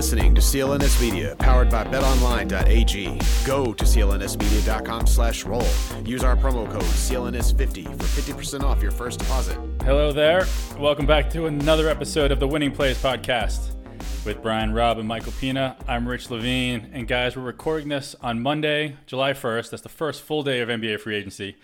Listening to CLNS Media, powered by BetOnline.ag. Go to clnsmedia.com/roll. Use our promo code CLNS50 for 50% off your first deposit. Hello there. Welcome back to another episode of the Winning Plays podcast with Brian Robb and Michael Pina. I'm Rich Levine, and guys, we're recording this on Monday, July 1st. That's the first full day of NBA free agency.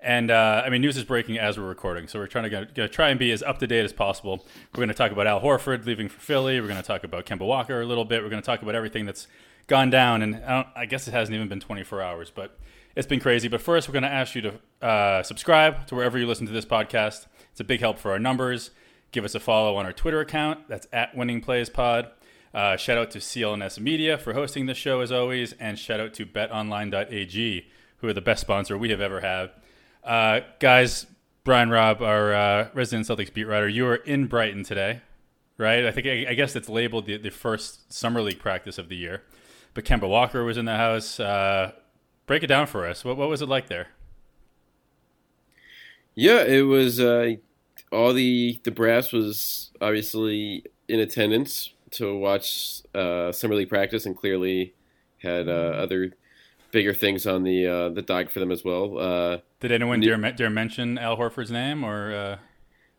And uh, I mean, news is breaking as we're recording, so we're trying to gonna try and be as up to date as possible. We're going to talk about Al Horford leaving for Philly. We're going to talk about Kemba Walker a little bit. We're going to talk about everything that's gone down. And I, I guess it hasn't even been 24 hours, but it's been crazy. But first, we're going to ask you to uh, subscribe to wherever you listen to this podcast. It's a big help for our numbers. Give us a follow on our Twitter account. That's at Winning Plays Pod. Uh, shout out to CLNS Media for hosting the show as always, and shout out to BetOnline.ag, who are the best sponsor we have ever had. Uh, guys, Brian Robb, our uh, resident Celtics beat writer, you are in Brighton today, right? I think I, I guess it's labeled the, the first summer league practice of the year. But Kemba Walker was in the house. Uh, break it down for us. What, what was it like there? Yeah, it was uh, all the the brass was obviously in attendance to watch uh, summer league practice, and clearly had uh, other bigger things on the uh, the dock for them as well. Uh, Did anyone New- dare, dare mention Al Horford's name or? Uh...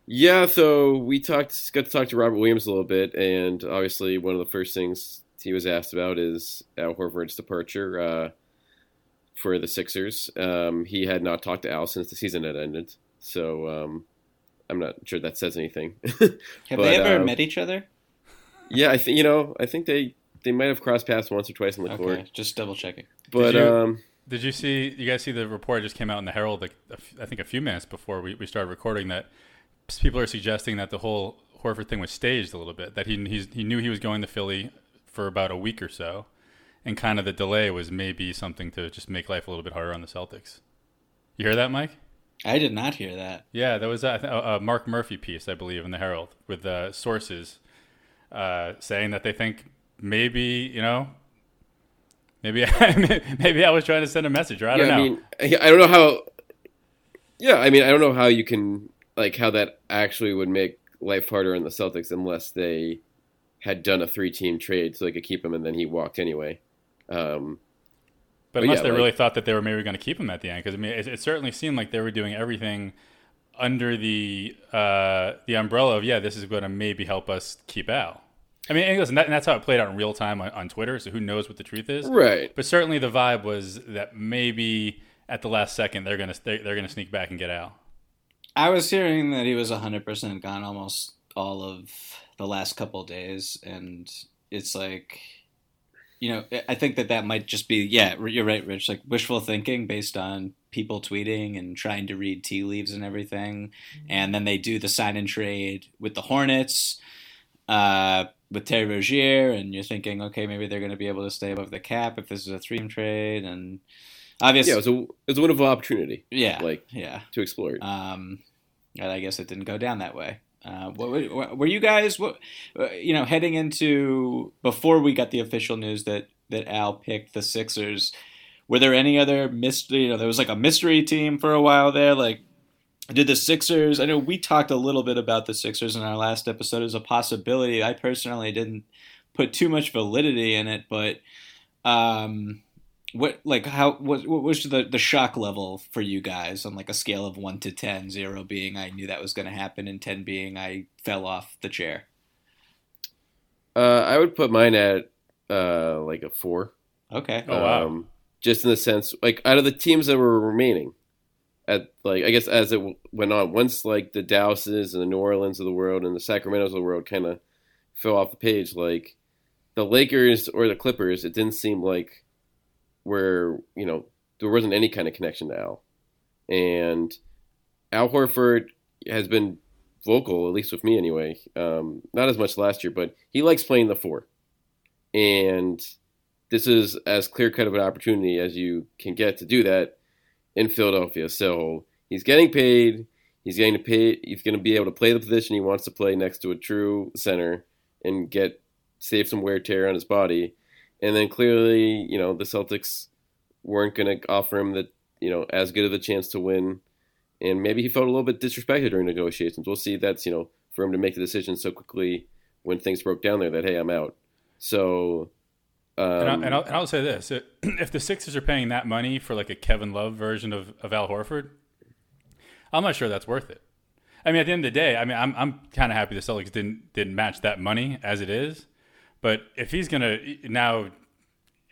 yeah, so we talked, got to talk to Robert Williams a little bit, and obviously one of the first things he was asked about is Al Horford's departure uh, for the Sixers. Um, he had not talked to Al since the season had ended, so um, I'm not sure that says anything. Have But, they ever uh, met each other? Yeah, I think you know, I think they they might have crossed paths once or twice on the Okay, court, just double checking. But Did you- um, Did you see? You guys see the report just came out in the Herald? Like, a f- I think a few minutes before we, we started recording that people are suggesting that the whole Horford thing was staged a little bit. That he he's, he knew he was going to Philly for about a week or so, and kind of the delay was maybe something to just make life a little bit harder on the Celtics. You hear that, Mike? I did not hear that. Yeah, that was a, a, a Mark Murphy piece, I believe, in the Herald with uh, sources uh, saying that they think maybe you know. Maybe maybe I was trying to send a message, or I don't know. I mean, I I don't know how. Yeah, I mean, I don't know how you can like how that actually would make life harder on the Celtics unless they had done a three-team trade so they could keep him, and then he walked anyway. Um, But But unless yeah, they like- really thought that they were maybe going to keep him at the end, because I mean, it, it certainly seemed like they were doing everything under the uh, the umbrella of yeah, this is going to maybe help us keep Al. I mean, and listen, that, and that's how it played out in real time on, on Twitter. So who knows what the truth is? right. But certainly the vibe was that maybe at the last second they're gonna they're, they're gonna sneak back and get out. I was hearing that he was 100% gone almost all of the last couple days. And it's like, you know, I think that that might just be, yeah, you're right, Rich, like wishful thinking based on people tweeting and trying to read tea leaves and everything. And then they do the sign and trade with the Hornets. Uh, with Terry Rozier, and you're thinking, okay, maybe they're going to be able to stay above the cap if this is a three-team trade, and obviously, Yeah, it was a it was a wonderful opportunity yeah, like- yeah. to explore it. Um, and I guess it didn't go down that way. Uh, what, what, were you guys? What uh, you know, heading into before we got the official news that that Al picked the Sixers? Were there any other mystery? You know, there was like a mystery team for a while there. Like, did the Sixers? I know we talked a little bit about the Sixers in our last episode as a possibility. I personally didn't put too much validity in it, but um, what like how what what was the the shock level for you guys on like a scale of one to 10, 0 being I knew that was going to happen, and ten being I fell off the chair. Uh, I would put mine at uh, like a four. Okay. Oh, wow. Um, just in the sense, like out of the teams that were remaining, at like I guess as it went on, once like the Dallases and the New Orleans of the world and the Sacramento's of the world kind of fell off the page, like the Lakers or the Clippers, it didn't seem like where you know there wasn't any kind of connection to Al, and Al Horford has been vocal, at least with me anyway. Um, not as much last year, but he likes playing the four, and this is as clear cut of an opportunity as you can get to do that in Philadelphia. So he's getting paid. He's getting to pay. He's going to be able to play the position he wants to play next to a true center and get save some wear tear on his body. And then clearly, you know, the Celtics weren't going to offer him the you know as good of a chance to win. And maybe he felt a little bit disrespected during negotiations. We'll see. That's you know for him to make the decision so quickly when things broke down there that hey, I'm out. So um, and, I'll, and, I'll, and I'll say this: if the Sixers are paying that money for like a Kevin Love version of, of Al Horford, I'm not sure that's worth it. I mean, at the end of the day, I mean, I'm I'm kind of happy the Celtics didn't didn't match that money as it is. But if he's gonna now,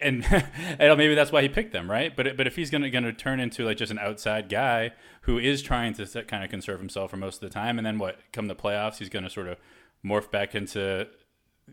and, and maybe that's why he picked them, right? But but if he's gonna gonna turn into like just an outside guy who is trying to kind of conserve himself for most of the time, and then what come the playoffs, he's gonna sort of morph back into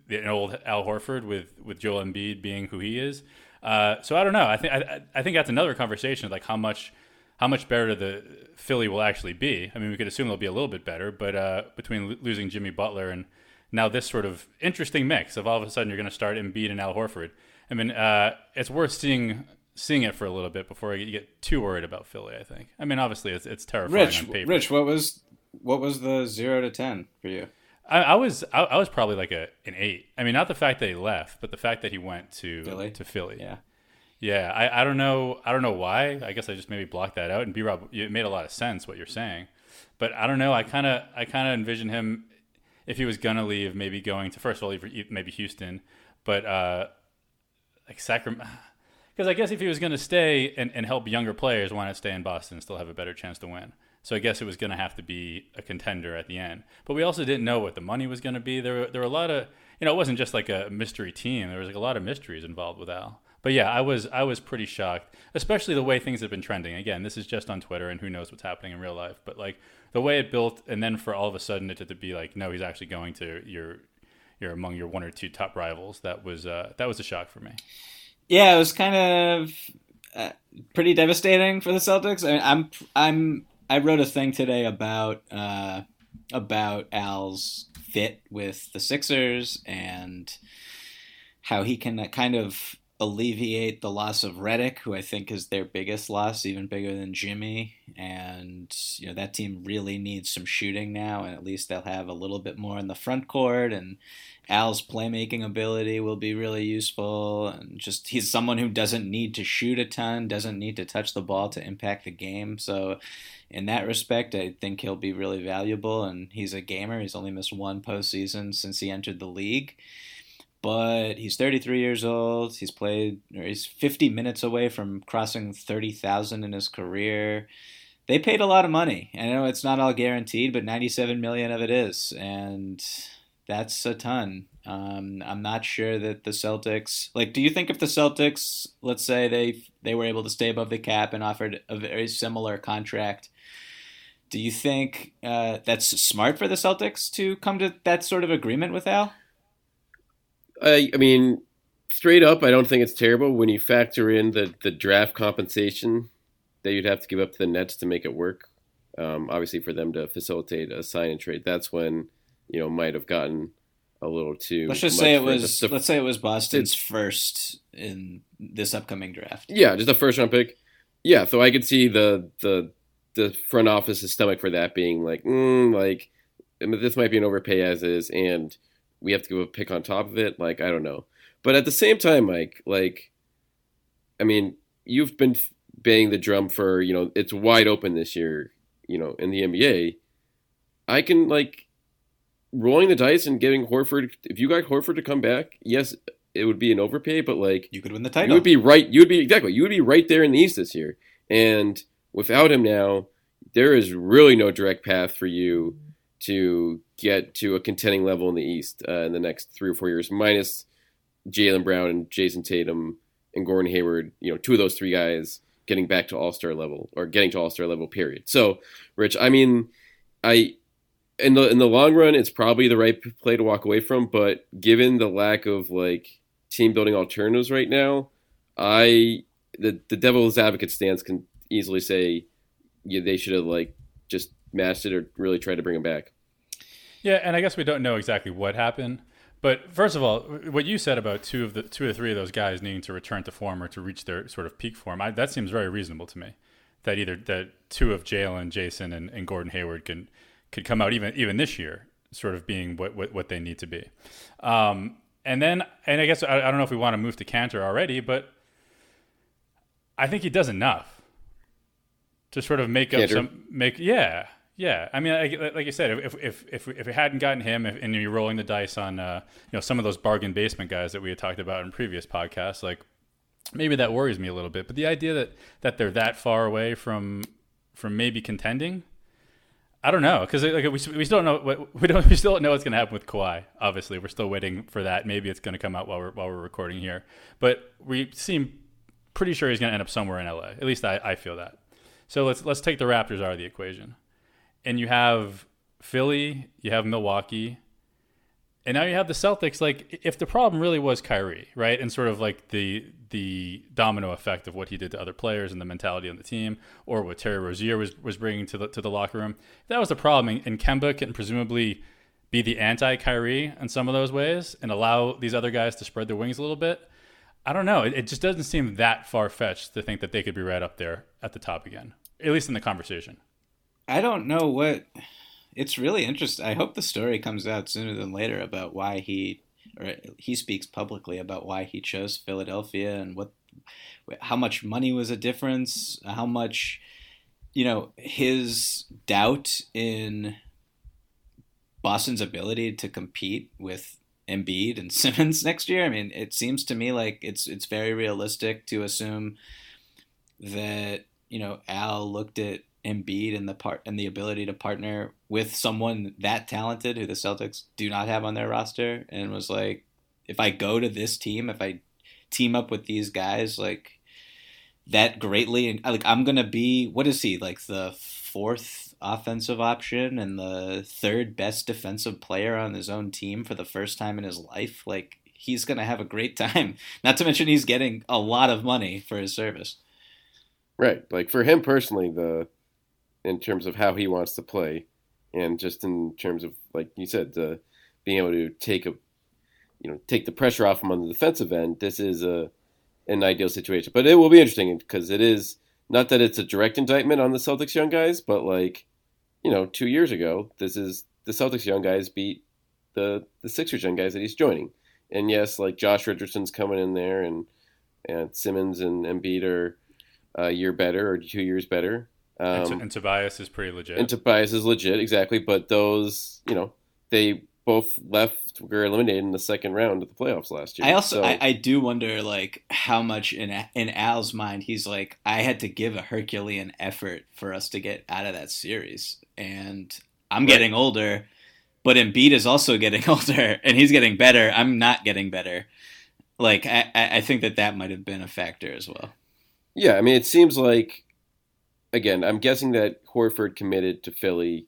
an old Al Horford with with Joel Embiid being who he is. Uh, so I don't know. I think I, I think that's another conversation, like how much how much better the Philly will actually be. I mean, we could assume they'll be a little bit better, but uh, between losing Jimmy Butler and now this sort of interesting mix of all of a sudden you're going to start Embiid and Al Horford. I mean, uh, it's worth seeing seeing it for a little bit before you get too worried about Philly. I think. I mean, obviously it's it's terrifying Rich, on paper. Rich, what was what was the zero to ten for you? I, I was I, I, was probably like a an eight. I mean, not the fact that he left, but the fact that he went to Philly. to Philly. Yeah, yeah. I, I don't know I don't know why. I guess I just maybe blocked that out. And B Rob, it made a lot of sense what you're saying, but I don't know. I kind of I kind of envision him if he was gonna leave, maybe going to first of all maybe Houston, but uh, like Sacramento. Because I guess if he was going to stay and, and help younger players, why not stay in Boston and still have a better chance to win? So I guess it was going to have to be a contender at the end. But we also didn't know what the money was going to be. There were, there were a lot of, you know, it wasn't just like a mystery team. There was like a lot of mysteries involved with Al. But yeah, I was I was pretty shocked, especially the way things have been trending. Again, this is just on Twitter, and who knows what's happening in real life. But like the way it built, and then for all of a sudden it had to be like, no, he's actually going to your, you're among your one or two top rivals. That was uh, that was a shock for me. Yeah, it was kind of uh, pretty devastating for the Celtics. I mean, I'm I'm I wrote a thing today about uh, about Al's fit with the Sixers and how he can kind of alleviate the loss of Redick, who I think is their biggest loss, even bigger than Jimmy. And you know that team really needs some shooting now, and at least they'll have a little bit more in the front court. And Al's playmaking ability will be really useful. And just he's someone who doesn't need to shoot a ton, doesn't need to touch the ball to impact the game. So in that respect, I think he'll be really valuable. And he's a gamer. He's only missed one postseason since he entered the league. But he's 33 years old. He's played, or he's 50 minutes away from crossing 30,000 in his career. They paid a lot of money. I know it's not all guaranteed, but 97 million of it is, and that's a ton. Um, I'm not sure that the Celtics like. Do you think if the Celtics, let's say they they were able to stay above the cap and offered a very similar contract, do you think uh, that's smart for the Celtics to come to that sort of agreement with Al? I, I mean, straight up, I don't think it's terrible when you factor in the, the draft compensation that you'd have to give up to the Nets to make it work. Um, obviously, for them to facilitate a sign and trade, that's when you know might have gotten a little too. Let's just say it was. The, let's say it was Boston's first in this upcoming draft. Yeah, just a first round pick. Yeah, so I could see the the the front office's stomach for that being like, mm, like this might be an overpay as is, and we have to give a pick on top of it. Like I don't know, but at the same time, Mike, like, I mean, you've been banging the drum for you know it's wide open this year, you know, in the NBA. I can like rolling the dice and getting Horford. If you got Horford to come back, yes, it would be an overpay, but like you could win the title. You would be right. You would be exactly. You would be right there in the East this year, and without him now, there is really no direct path for you to get to a contending level in the East uh, in the next three or four years, minus Jaylen Brown and Jayson Tatum and Gordon Hayward. You know, two of those three guys getting back to All Star level or getting to All Star level. Period. So, Rich, I mean, I in the in the long run, it's probably the right play to walk away from. But given the lack of like team building alternatives right now, I the the devil's advocate stance can easily say yeah, they should have like just matched it or really tried to bring him back. Yeah, and I guess we don't know exactly what happened. But first of all, what you said about two of the two or three of those guys needing to return to form or to reach their sort of peak form, I, that seems very reasonable to me. That either that two of Jaylen, Jayson, and, and Gordon Hayward can could come out even even this year, sort of being what what, what they need to be. Um, and then, and I guess I, I don't know if we want to move to Kanter already, but I think he does enough to sort of make up some make yeah yeah. I mean, like, like you said, if if if if we hadn't gotten him, if, and you're rolling the dice on uh, you know some of those bargain basement guys that we had talked about in previous podcasts, like maybe that worries me a little bit. But the idea that that they're that far away from from maybe contending. I don't know because like we, we still don't know what we don't we still don't know what's going to happen with Kawhi. Obviously, we're still waiting for that. Maybe it's going to come out while we're while we're recording here, but we seem pretty sure he's going to end up somewhere in LA. At least I, I feel that. So let's let's take the Raptors out of the equation, and you have Philly, you have Milwaukee, and now you have the Celtics. Like, if the problem really was Kyrie, right, and sort of like the the domino effect of what he did to other players and the mentality on the team, or what Terry Rozier was was bringing to the to the locker room, that was the problem. And Kemba can presumably be the anti Kyrie in some of those ways and allow these other guys to spread their wings a little bit. I don't know. It, it just doesn't seem that far fetched to think that they could be right up there at the top again, at least in the conversation. I don't know what. It's really interesting. I hope the story comes out sooner than later about why he, or he speaks publicly about why he chose Philadelphia and what, how much money was a difference, how much, you know, his doubt in Boston's ability to compete with Embiid and Simmons next year. I mean, it seems to me like it's it's very realistic to assume that you know Al looked at Embiid and the part and the ability to partner with someone that talented who the Celtics do not have on their roster and was like, if I go to this team, if I team up with these guys, like that greatly and like I'm gonna be what is he like the fourth offensive option and the third best defensive player on his own team for the first time in his life? Like he's gonna have a great time. Not to mention he's getting a lot of money for his service. Right. Like for him personally, the in terms of how he wants to play, and just in terms of like you said, the being able to take a you know take the pressure off him on the defensive end. This is a an ideal situation, but it will be interesting because it is not that it's a direct indictment on the Celtics young guys, but like you know, two years ago, this is the Celtics young guys beat the the Sixers young guys that he's joining, and yes, like Josh Richardson's coming in there, and and Simmons and Embiid are a year better or two years better. And, Um, T- and Tobias is pretty legit. and Tobias is legit, exactly. But those, you know, they both left were eliminated in the second round of the playoffs last year. I also So- I, I do wonder like how much in in Al's mind he's like I had to give a Herculean effort for us to get out of that series, and I'm getting older, but Embiid is also getting older, and he's getting better. I'm not getting better. Like I, I I think that that might have been a factor as well. yeah, I mean, it seems like again, I'm guessing that Horford committed to Philly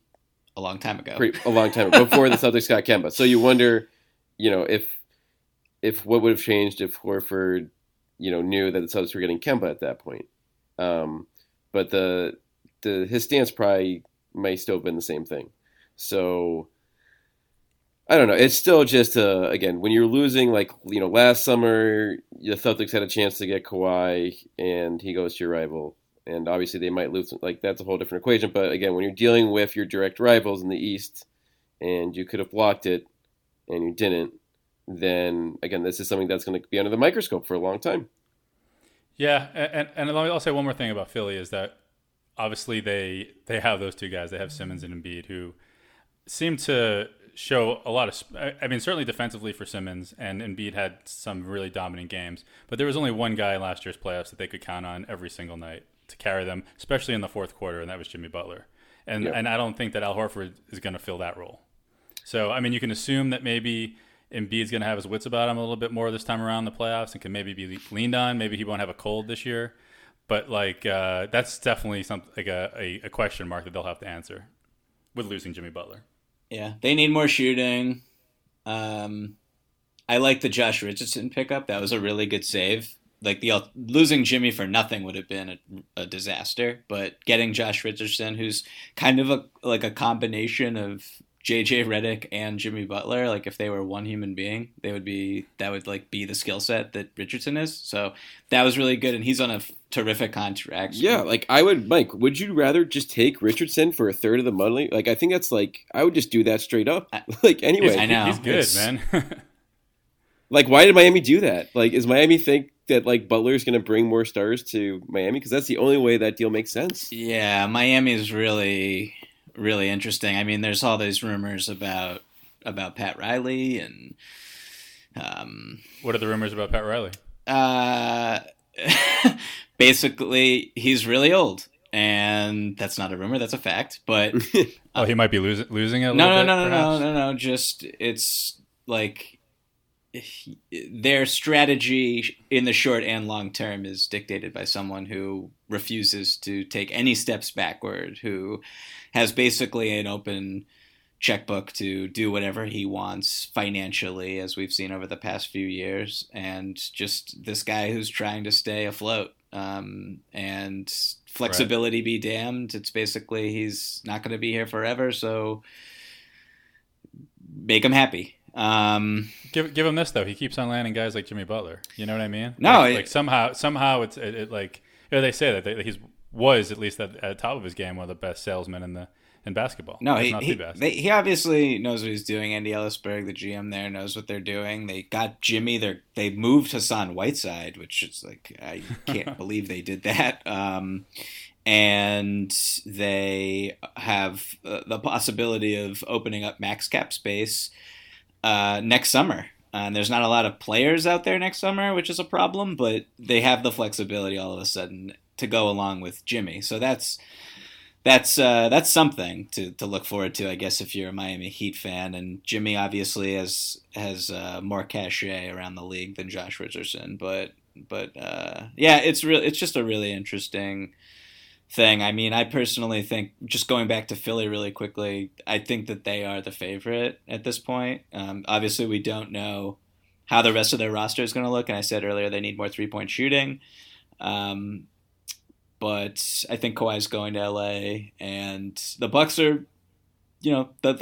A long time ago. pretty, a long time ago, before the Celtics got Kemba. So you wonder, you know, if if what would have changed if Horford, you know, knew that the Celtics were getting Kemba at that point. Um, but the the his stance probably may still have been the same thing. So I don't know. It's still just uh, again when you're losing, like you know, last summer the Celtics had a chance to get Kawhi, and he goes to your rival, and obviously they might lose. Like that's a whole different equation. But again, when you're dealing with your direct rivals in the East, and you could have blocked it, and you didn't, then again, this is something that's going to be under the microscope for a long time. Yeah, and and I'll say one more thing about Philly is that obviously they they have those two guys. They have Simmons and Embiid who seem to show a lot of. I mean, certainly defensively for Simmons, and Embiid had some really dominant games. But there was only one guy in last year's playoffs that they could count on every single night to carry them, especially in the fourth quarter, and that was Jimmy Butler. And Yeah. and I don't think that Al Horford is going to fill that role. So I mean, you can assume that maybe Embiid's going to have his wits about him a little bit more this time around in the playoffs, and can maybe be leaned on. Maybe he won't have a cold this year, but like uh, that's definitely something like a, a, a question mark that they'll have to answer with losing Jimmy Butler. Yeah, they need more shooting. Um, I like the Josh Richardson pickup. That was a really good save. Like the uh, losing Jimmy for nothing would have been a, a disaster, but getting Josh Richardson, who's kind of a like a combination of JJ Redick and Jimmy Butler, like if they were one human being, they would be that would like be the skill set that Richardson is. So that was really good, and he's on a f- terrific contract. Yeah, like I would, Mike. Would you rather just take Richardson for a third of the money? Like I think that's like I would just do that straight up. Like anyway, I know. He's good, It's- man. Like why did Miami do that? Like is Miami think that like Butler's going to bring more stars to Miami because that's the only way that deal makes sense. Yeah, Miami is really really interesting. I mean, there's all these rumors about about Pat Riley and um, what are the rumors about Pat Riley? uh, basically he's really old, and that's not a rumor, that's a fact. But Oh, he might be losing losing it. A no, little no, bit, no, no, perhaps? no, no, no. Just it's like their strategy in the short and long term is dictated by someone who refuses to take any steps backward, who has basically an open checkbook to do whatever he wants financially, as we've seen over the past few years, and just this guy who's trying to stay afloat. Um, and flexibility be damned. It's basically he's not going to be here forever, so make him happy. Um, Give give him this though. He keeps on landing guys like Jimmy Butler. You know what I mean? No, like, it- like somehow somehow it's it, it like you know, they say that they, he's was at least at, at the top of his game one of the best salesmen in the in basketball. No, he not he, they, he obviously knows what he's doing. Andy Elisburg, the GM there, knows what they're doing. They got Jimmy. They they moved Hassan Whiteside, which is like I can't believe they did that. Um, and they have uh, the possibility of opening up max cap space uh, next summer. And there's not a lot of players out there next summer, which is a problem, but they have the flexibility all of a sudden to go along with Jimmy. So that's that's uh, that's something to, to look forward to, I guess, if you're a Miami Heat fan. And Jimmy obviously has has uh, more cachet around the league than Josh Richardson, but but uh, yeah, it's real. It's just a really interesting thing. I mean, I personally think just going back to Philly really quickly, I think that they are the favorite at this point. Um, obviously, we don't know how the rest of their roster is going to look, and I said earlier they need more three point shooting. Um, but I think Kawhi's going to LA, and the Bucks are, you know, they,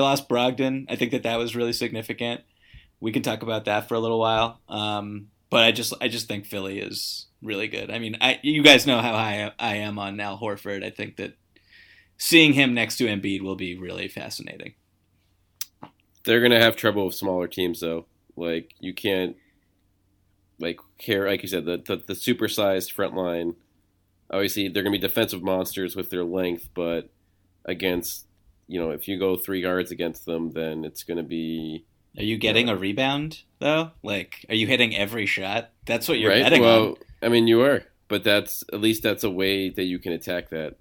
lost Brogdon. I think that that was really significant. We can talk about that for a little while. Um, but I just I just think Philly is really good. I mean, I you guys know how high I am on Al Horford. I think that seeing him next to Embiid will be really fascinating. They're gonna have trouble with smaller teams though. Like you can't like care like you said the the, the supersized front line. Obviously, they're gonna be defensive monsters with their length, but against you know if you go three guards against them, then it's gonna be Are you getting a rebound though? Like, are you hitting every shot? That's what you're right. betting well, on. I mean, you are, but that's at least that's a way that you can attack that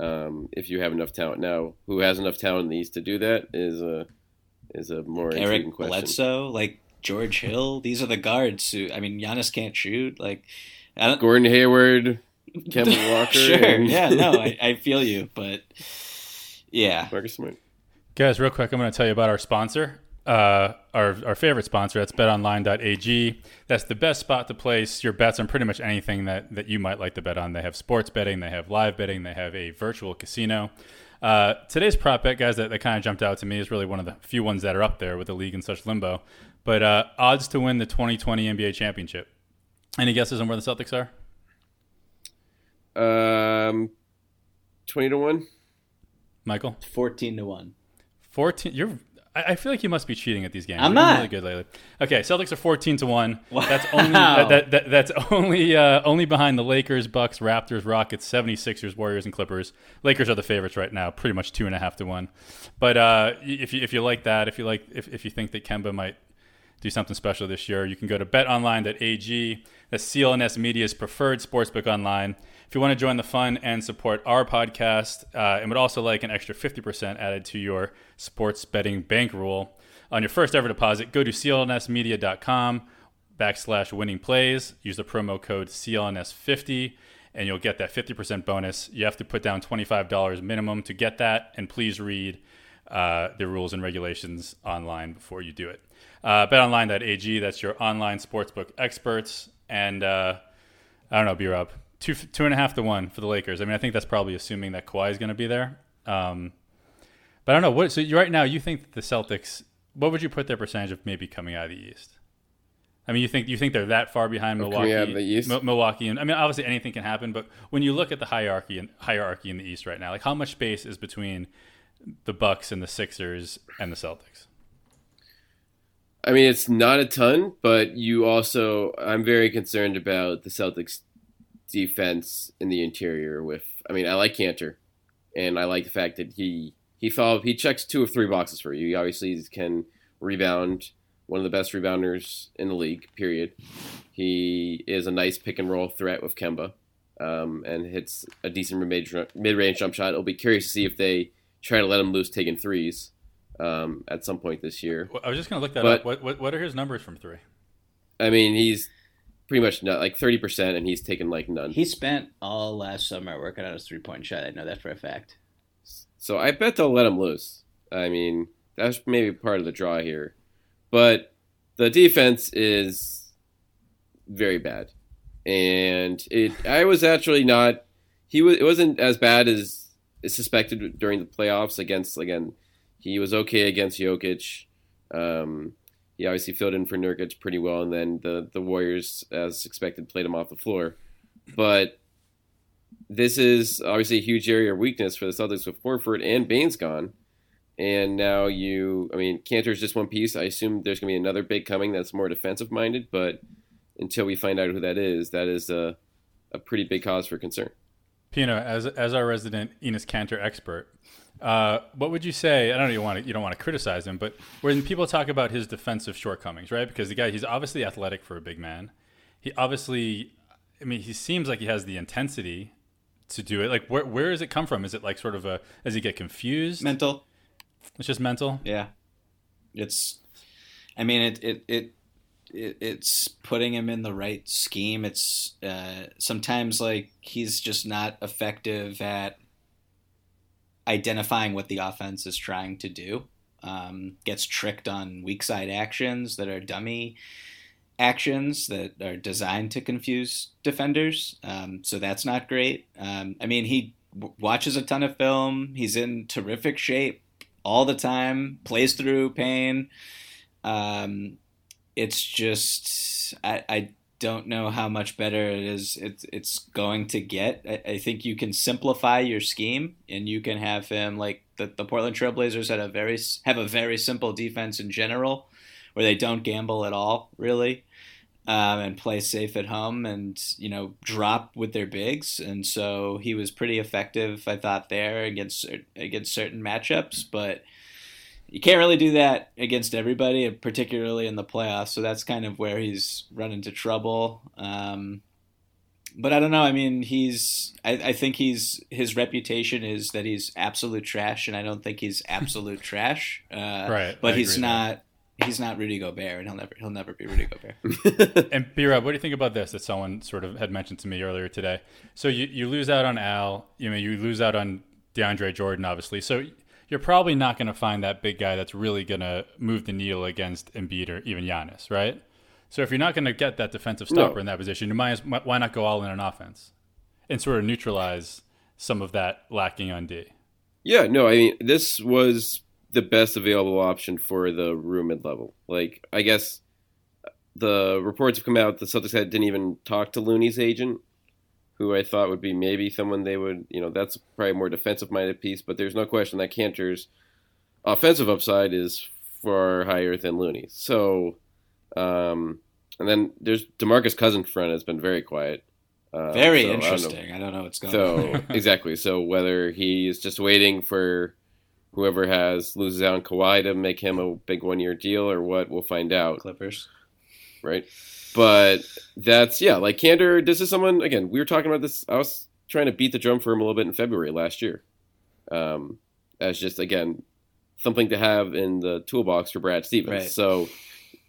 um, if you have enough talent. Now, who has enough talent in the East to do that is a is a more intriguing Eric question. Bledsoe, like George Hill. These are the guards who. I mean, Giannis can't shoot. Like, I don't. Gordon Hayward, Kevin Walker, sure. and Yeah. No, I, I feel you, but yeah. Marcus Smart. Guys, real quick, I'm going to tell you about our sponsor, uh, our, our favorite sponsor. That's betonline.ag. That's the best spot to place your bets on pretty much anything that, that you might like to bet on. They have sports betting, they have live betting, they have a virtual casino. Uh, today's prop bet, guys, that, that kind of jumped out to me is really one of the few ones that are up there with the league in such limbo. But uh, odds to win the 2020 NBA championship. Any guesses on where the Celtics are? Um, twenty to one. Michael? Fourteen to one. 14 you're I I feel like you must be cheating at these games. I'm been not. really good lately. Okay, Celtics are 14 to 1. Wow. That's only that, that, that- that's only uh, only behind the Lakers, Bucks, Raptors, Rockets, 76ers, Warriors, and Clippers. Lakers are the favorites right now, pretty much two and a half to one. But uh, if you if you like that, if you like if, if you think that Kemba might do something special this year, you can go to betonline.ag. That's CLNS Media's preferred sportsbook online. If you want to join the fun and support our podcast, uh, and would also like an extra 50% added to your sports betting bankroll on your first ever deposit, go to clnsmedia.com backslash winning plays. Use the promo code CLNS50 and you'll get that 50% bonus. You have to put down $25 minimum to get that, and please read uh, the rules and regulations online before you do it. Uh, betonline.ag, that's your online sportsbook experts. And uh, I don't know, B Rob, two, two and a half to one for the Lakers. I mean, I think that's probably assuming that Kawhi is going to be there. Um, But I don't know what. So you, right now, you think the Celtics? What would you put their percentage of maybe coming out of the East? I mean, you think you think they're that far behind Milwaukee? out the East? Mi- Milwaukee, and I mean, obviously anything can happen. But when you look at the hierarchy and hierarchy in the East right now, like how much space is between the Bucks and the Sixers and the Celtics? I mean, it's not a ton, but you also, I'm very concerned about the Celtics' defense in the interior. With, I mean, I like Kanter, and I like the fact that he he follow, he checks two of three boxes for you. He obviously can rebound, one of the best rebounders in the league. Period. He is a nice pick and roll threat with Kemba, um, and hits a decent mid mid range jump shot. It'll be curious to see if they try to let him loose taking threes um, at some point this year. I was just going to look that But- up. What, what what are his numbers from three? I mean, he's pretty much not like thirty percent, and he's taken like none. He spent all last summer working on his three point shot. I know that for a fact. So I bet they'll let him loose. I mean, that's maybe part of the draw here, but the defense is very bad, and it. I was actually not. He was. It wasn't as bad as is suspected during the playoffs against. Again, he was okay against Jokic. Um, he obviously filled in for Nurkic pretty well, and then the the Warriors, as expected, played him off the floor. But this is obviously a huge area of weakness for the Celtics with Horford and Baynes gone. And now you, I mean, Kanter's just one piece. I assume there's going to be another big coming that's more defensive minded, but until we find out who that is, that is a, a pretty big cause for concern. Pino, as as our resident Enes Kanter expert, uh, what would you say? I don't know you want to you don't want to criticize him, but when people talk about his defensive shortcomings, right? Because the guy he's obviously athletic for a big man. He obviously, I mean, he seems like he has the intensity to do it. Like, where where does it come from? Is it like sort of a? Does he get confused? Mental. It's just mental. Yeah, it's. I mean, it it it, it it's putting him in the right scheme. It's uh, sometimes like he's just not effective at identifying what the offense is trying to do. Um, gets tricked on weak side actions that are dummy actions that are designed to confuse defenders. Um, so that's not great. Um, I mean, he w- watches a ton of film. He's in terrific shape all the time. Plays through pain. Um, it's just I, I don't know how much better it is. It's it's going to get. I, I think you can simplify your scheme, and you can have him like the, the Portland Trailblazers had a very have a very simple defense in general, where they don't gamble at all really, um, and play safe at home, and you know drop with their bigs, and so he was pretty effective, I thought, there against against certain matchups, but you can't really do that against everybody, particularly in the playoffs. So that's kind of where he's run into trouble. Um, but I don't know. I mean, he's. I, I think he's. His reputation is that he's absolute trash, and I don't think he's absolute trash. Uh, Right, But I he's not. He's not Rudy Gobert, and he'll never. He'll never be Rudy Gobert. And B Rob, what do you think about this that someone sort of had mentioned to me earlier today? So you, you lose out on Al, you know, you lose out on DeAndre Jordan, obviously. So you're probably not going to find that big guy that's really going to move the needle against Embiid or even Giannis, right? So if you're not going to get that defensive stopper No. in that position, you might as, why not go all in on offense and sort of neutralize some of that lacking on D? Yeah, no, I mean this was the best available option for the room mid level. Like, I guess the reports have come out the Celtics had didn't even talk to Looney's agent, who I thought would be maybe someone they would, you know, that's probably more defensive minded piece. But there's no question that Kanter's offensive upside is far higher than Looney. So, um, and then there's Demarcus Cousins front has been very quiet. Uh, Very so I don't know. interesting. I don't know what's going on. So exactly. So whether he is just waiting for whoever has loses out on Kawhi to make him a big one year deal or what, we'll find out. Clippers. Right. But that's yeah, like Kanter, this is someone again, we were talking about this I was trying to beat the drum for him a little bit in February last year. Um as just again something to have in the toolbox for Brad Stevens. Right. So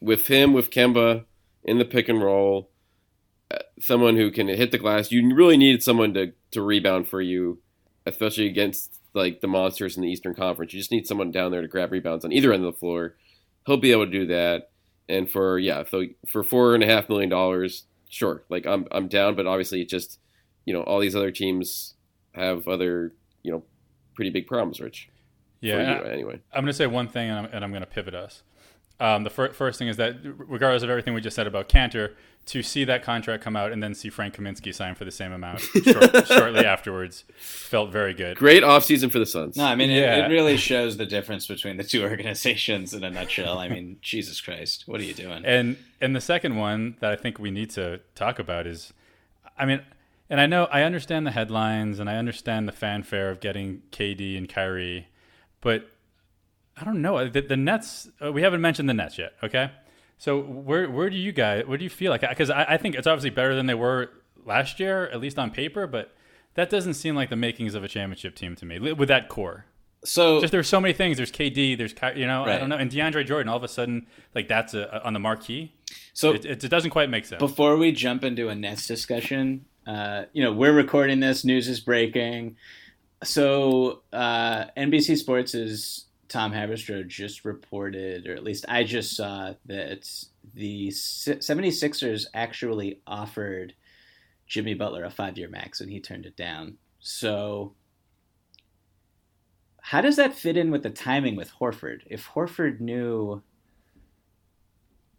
with him, with Kemba in the pick and roll, uh, someone who can hit the glass. You really needed someone to, to rebound for you, especially against like the monsters in the Eastern Conference. You just need someone down there to grab rebounds on either end of the floor. He'll be able to do that. And for yeah, so for four and a half million dollars, sure. Like I'm I'm down, but obviously it just you know all these other teams have other you know pretty big problems, Rich. Yeah, you anyway. I'm going to say one thing, and I'm, and I'm going to pivot us. Um, the fir- first thing is that, regardless of everything we just said about Kanter, to see that contract come out and then see Frank Kaminsky sign for the same amount short, shortly afterwards felt very good. Great offseason for the Suns. No, I mean Yeah. it, it really shows the difference between the two organizations in a nutshell. I mean, Jesus Christ, what are you doing? And and the second one that I think we need to talk about is, I mean, and I know I understand the headlines and I understand the fanfare of getting KD and Kyrie, but I don't know the, the Nets. Uh, we haven't mentioned the Nets yet. Okay, so where where do you guys where do you feel like? Because I, I think it's obviously better than they were last year, at least on paper, but. That doesn't seem like the makings of a championship team to me with that core. So Just there's so many things. There's KD. There's you know I don't know, and DeAndre Jordan. All of a sudden, like that's a, a- on the marquee. so It, it, it doesn't quite make sense. before we jump into a Nets discussion, uh, you know, we're recording this. News is breaking. So uh, NBC Sports' Tom Haberstroh just reported, or at least I just saw that the Si- 76ers actually offered Jimmy Butler a five-year max, and he turned it down. So. How does that fit in with the timing with Horford? If Horford knew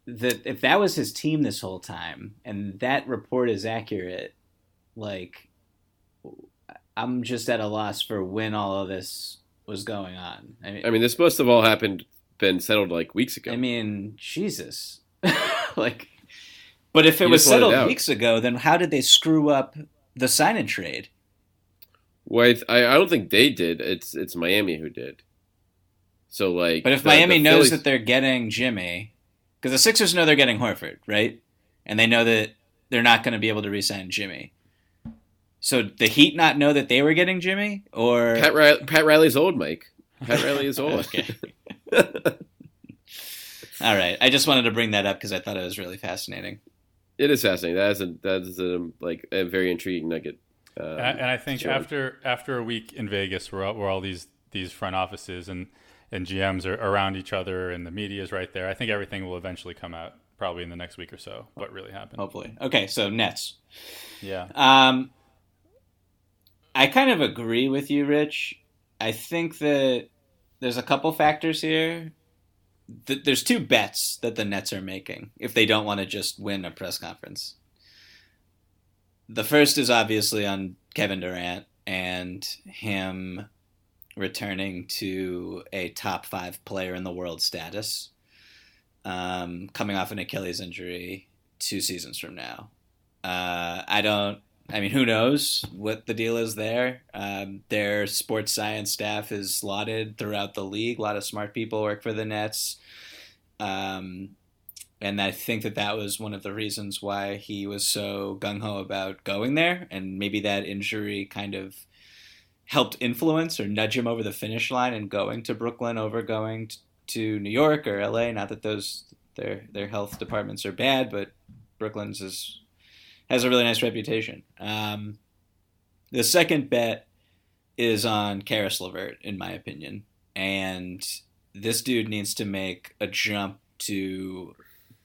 that if that was his team this whole time and that report is accurate, like I'm just at a loss for when all of this was going on. I mean, I mean, this must have all happened, been settled like weeks ago. I mean, Jesus, like, but if it You was let it settled weeks ago, then how did they screw up the sign and trade? Well, I, I I don't think they did. It's it's Miami who did. So like, But if the- Miami the knows Phillies- that they're getting Jimmy, because the Sixers know they're getting Horford, right? And they know that they're not going to be able to re-sign Jimmy. So the Heat not know that they were getting Jimmy, or Pat, Riley, Pat Riley's old, Mike. Pat Riley is old. Okay. All right, I just wanted to bring that up because I thought it was really fascinating. it is fascinating. That is a that is a like a very intriguing nugget. Um, and, I, and I think sure. after after a week in Vegas, where all, where all these these front offices and and GMs are around each other, and the media is right there, I think everything will eventually come out, probably in the next week or so. What really happened? Hopefully, okay. So Nets. Yeah, Um, I kind of agree with you, Rich. I think that there's a couple factors here. Th- There's two bets that the Nets are making if they don't want to just win a press conference. The first is obviously on Kevin Durant and him returning to a top five player in the world status, um, coming off an Achilles injury two seasons from now. Uh, I don't. I mean, who knows what the deal is there? Um, their sports science staff is lauded throughout the league. A lot of smart people work for the Nets, um, and I think that that was one of the reasons why he was so gung ho about going there. And maybe that injury kind of helped influence or nudge him over the finish line and going to Brooklyn over going to New York or LA. Not that those their their health departments are bad, but Brooklyn's is has a really nice reputation. Um, the second bet is on Caris LeVert, in my opinion, and this dude needs to make a jump to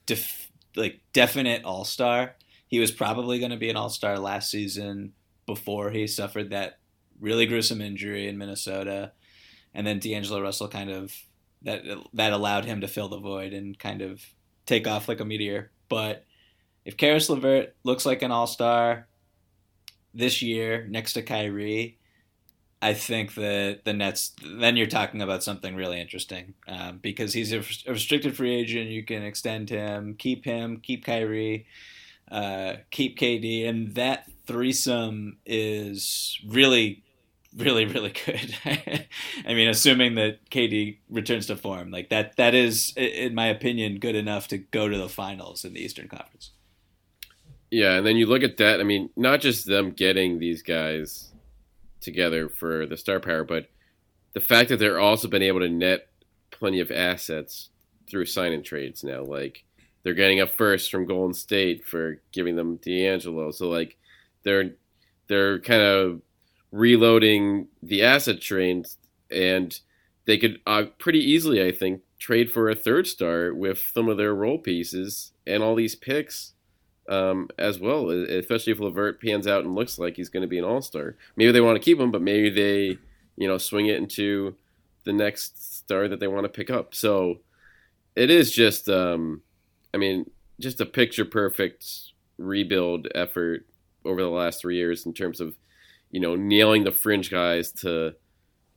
def- like definite All Star. He was probably going to be an All Star last season before he suffered that really gruesome injury in Minnesota, and then D'Angelo Russell kind of that that allowed him to fill the void and kind of take off like a meteor. But if Caris LeVert looks like an all star this year next to Kyrie, I think that the Nets, then you're talking about something really interesting um, because he's a, restricted free agent. You can extend him, keep him, keep Kyrie, uh, keep KD, and that threesome is really, really, really good. I mean, assuming that KD returns to form, like that, that is, in my opinion, good enough to go to the finals in the Eastern Conference. Yeah, and then you look at that. I mean, not just them getting these guys together for the star power, but the fact that they're also been able to net plenty of assets through sign and trades now. Like they're getting a first from Golden State for giving them D'Angelo. So like they're they're kind of reloading the asset trains, and they could uh, pretty easily, I think, trade for a third star with some of their role pieces and all these picks um, as well, especially if Levert pans out and looks like he's going to be an all star. Maybe they want to keep him, but maybe they, you know, swing it into the next star that they want to pick up. So it is just, um, I mean, just a picture perfect rebuild effort over the last three years in terms of, you know, nailing the fringe guys to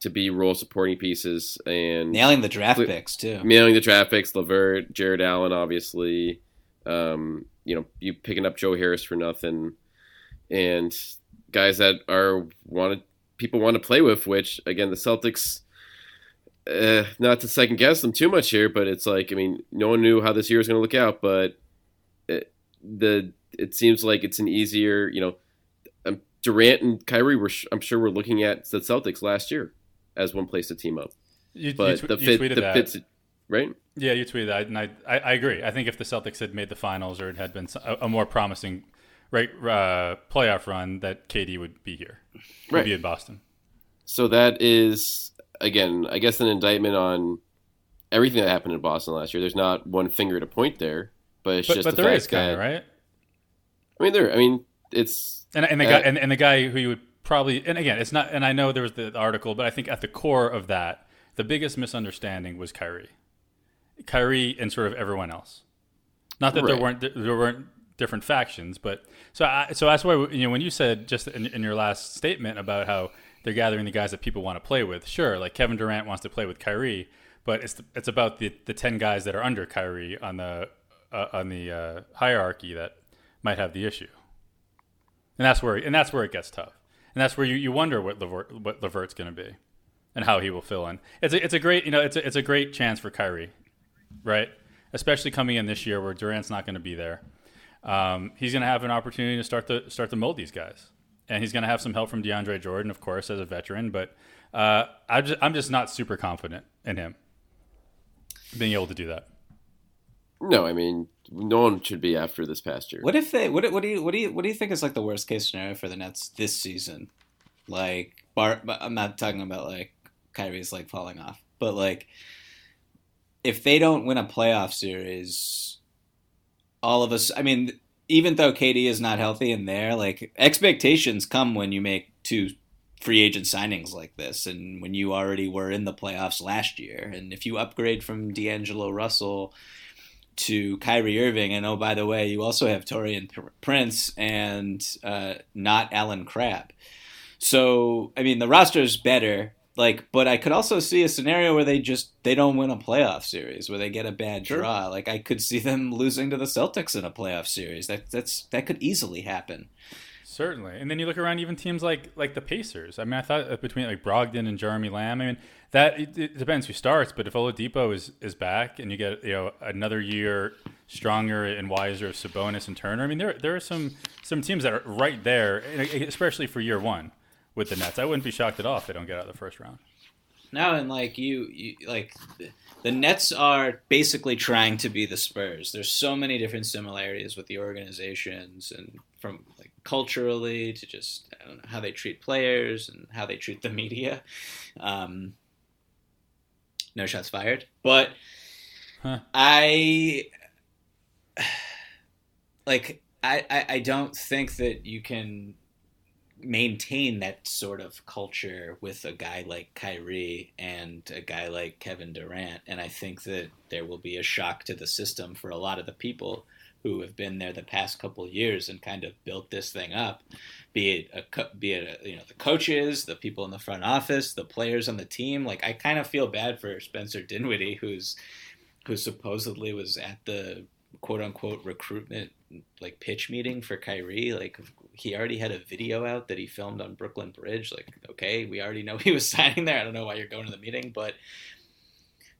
to be role supporting pieces and Nailing the draft picks too. nailing the draft picks, Levert, Jarrett Allen, obviously. Um, you know, you picking up Joe Harris for nothing, and guys that are wanted people want to play with. Which again, the Celtics. Uh, not to second guess them too much here, but it's like I mean, no one knew how this year was going to look out, but it, the it seems like it's an easier, you know, um, Durant and Kyrie were I'm sure we're looking at the Celtics last year as one place to team up, You, but you, tw- the fit the that. fits right. Yeah, you tweeted that, and I, I, I agree. I think if the Celtics had made the finals or it had been a, a more promising right uh, playoff run, that KD would be here, would Right. be in Boston. So that is again, I guess, an indictment on everything that happened in Boston last year. There's not one finger to point there, but it's But, just but the there fact is kind that of right, I mean, there. I mean, it's and and the Uh, guy and, and the guy who you would probably and again, it's not. And I know there was the article, but I think at the core of that, the biggest misunderstanding was Kyrie, Kyrie, and sort of everyone else. Not that there weren't there weren't different factions, but so I, so that's why you know when you said just in, in your last statement about how they're gathering the guys that people want to play with. Sure, like Kevin Durant wants to play with Kyrie, but it's it's about the the ten guys that are under Kyrie on the uh, on the uh, hierarchy that might have the issue, and that's where and that's where it gets tough, and that's where you, you wonder what LeVert, what LeVert's going to be, and how he will fill in. It's a, it's a great you know it's a, it's a great chance for Kyrie, right? Especially coming in this year where Durant's not going to be there. Um, he's going to have an opportunity to start to start to mold these guys, and he's going to have some help from DeAndre Jordan, of course, as a veteran. But uh, I just, I'm just not super confident in him being able to do that. no. I mean, no one should be after this past year. What if they? What, what do you? What do you? What do you think is like the worst case scenario for the Nets this season? Like, Bar, I'm not talking about like Kyrie's like falling off, but like if they don't win a playoff series, all of us. I mean, even though KD is not healthy in there, like expectations come when you make two free agent signings like this, and when you already were in the playoffs last year, and if you upgrade from D'Angelo Russell to Kyrie Irving, and oh by the way, you also have Taurean Pr- Prince and uh, not Allen Crabbe. So I mean, the roster is better. Like, but I could also see a scenario where they just they don't win a playoff series, where they get a bad Sure. draw. Like, I could see them losing to the Celtics in a playoff series. That that's that could easily happen. Certainly, and then you look around even teams like like the Pacers. I mean, I thought uh, between like Brogdon and Jeremy Lamb. I mean, that it, it depends who starts. But if Oladipo is is back and you get you know another year stronger and wiser of Sabonis and Turner, I mean, there there are some some teams that are right there, especially for year one with the Nets. I wouldn't be shocked at all if they don't get out of the first round. No, and like you, you like the Nets are basically trying to be the Spurs. There's so many different similarities with the organizations, and from like culturally to just I don't know how they treat players and how they treat the media. Um, no shots fired, but Huh. I like I, I I don't think that you can maintain that sort of culture with a guy like Kyrie and a guy like Kevin Durant. And I think that there will be a shock to the system for a lot of the people who have been there the past couple years and kind of built this thing up. Be it a, be it a, you know the coaches, the people in the front office, the players on the team. Like I kind of feel bad for Spencer Dinwiddie, who's who supposedly was at the quote unquote recruitment like pitch meeting for Kyrie. Like he already had a video out that he filmed on Brooklyn Bridge. Like, okay, we already know he was signing there. I don't know why you're going to the meeting, but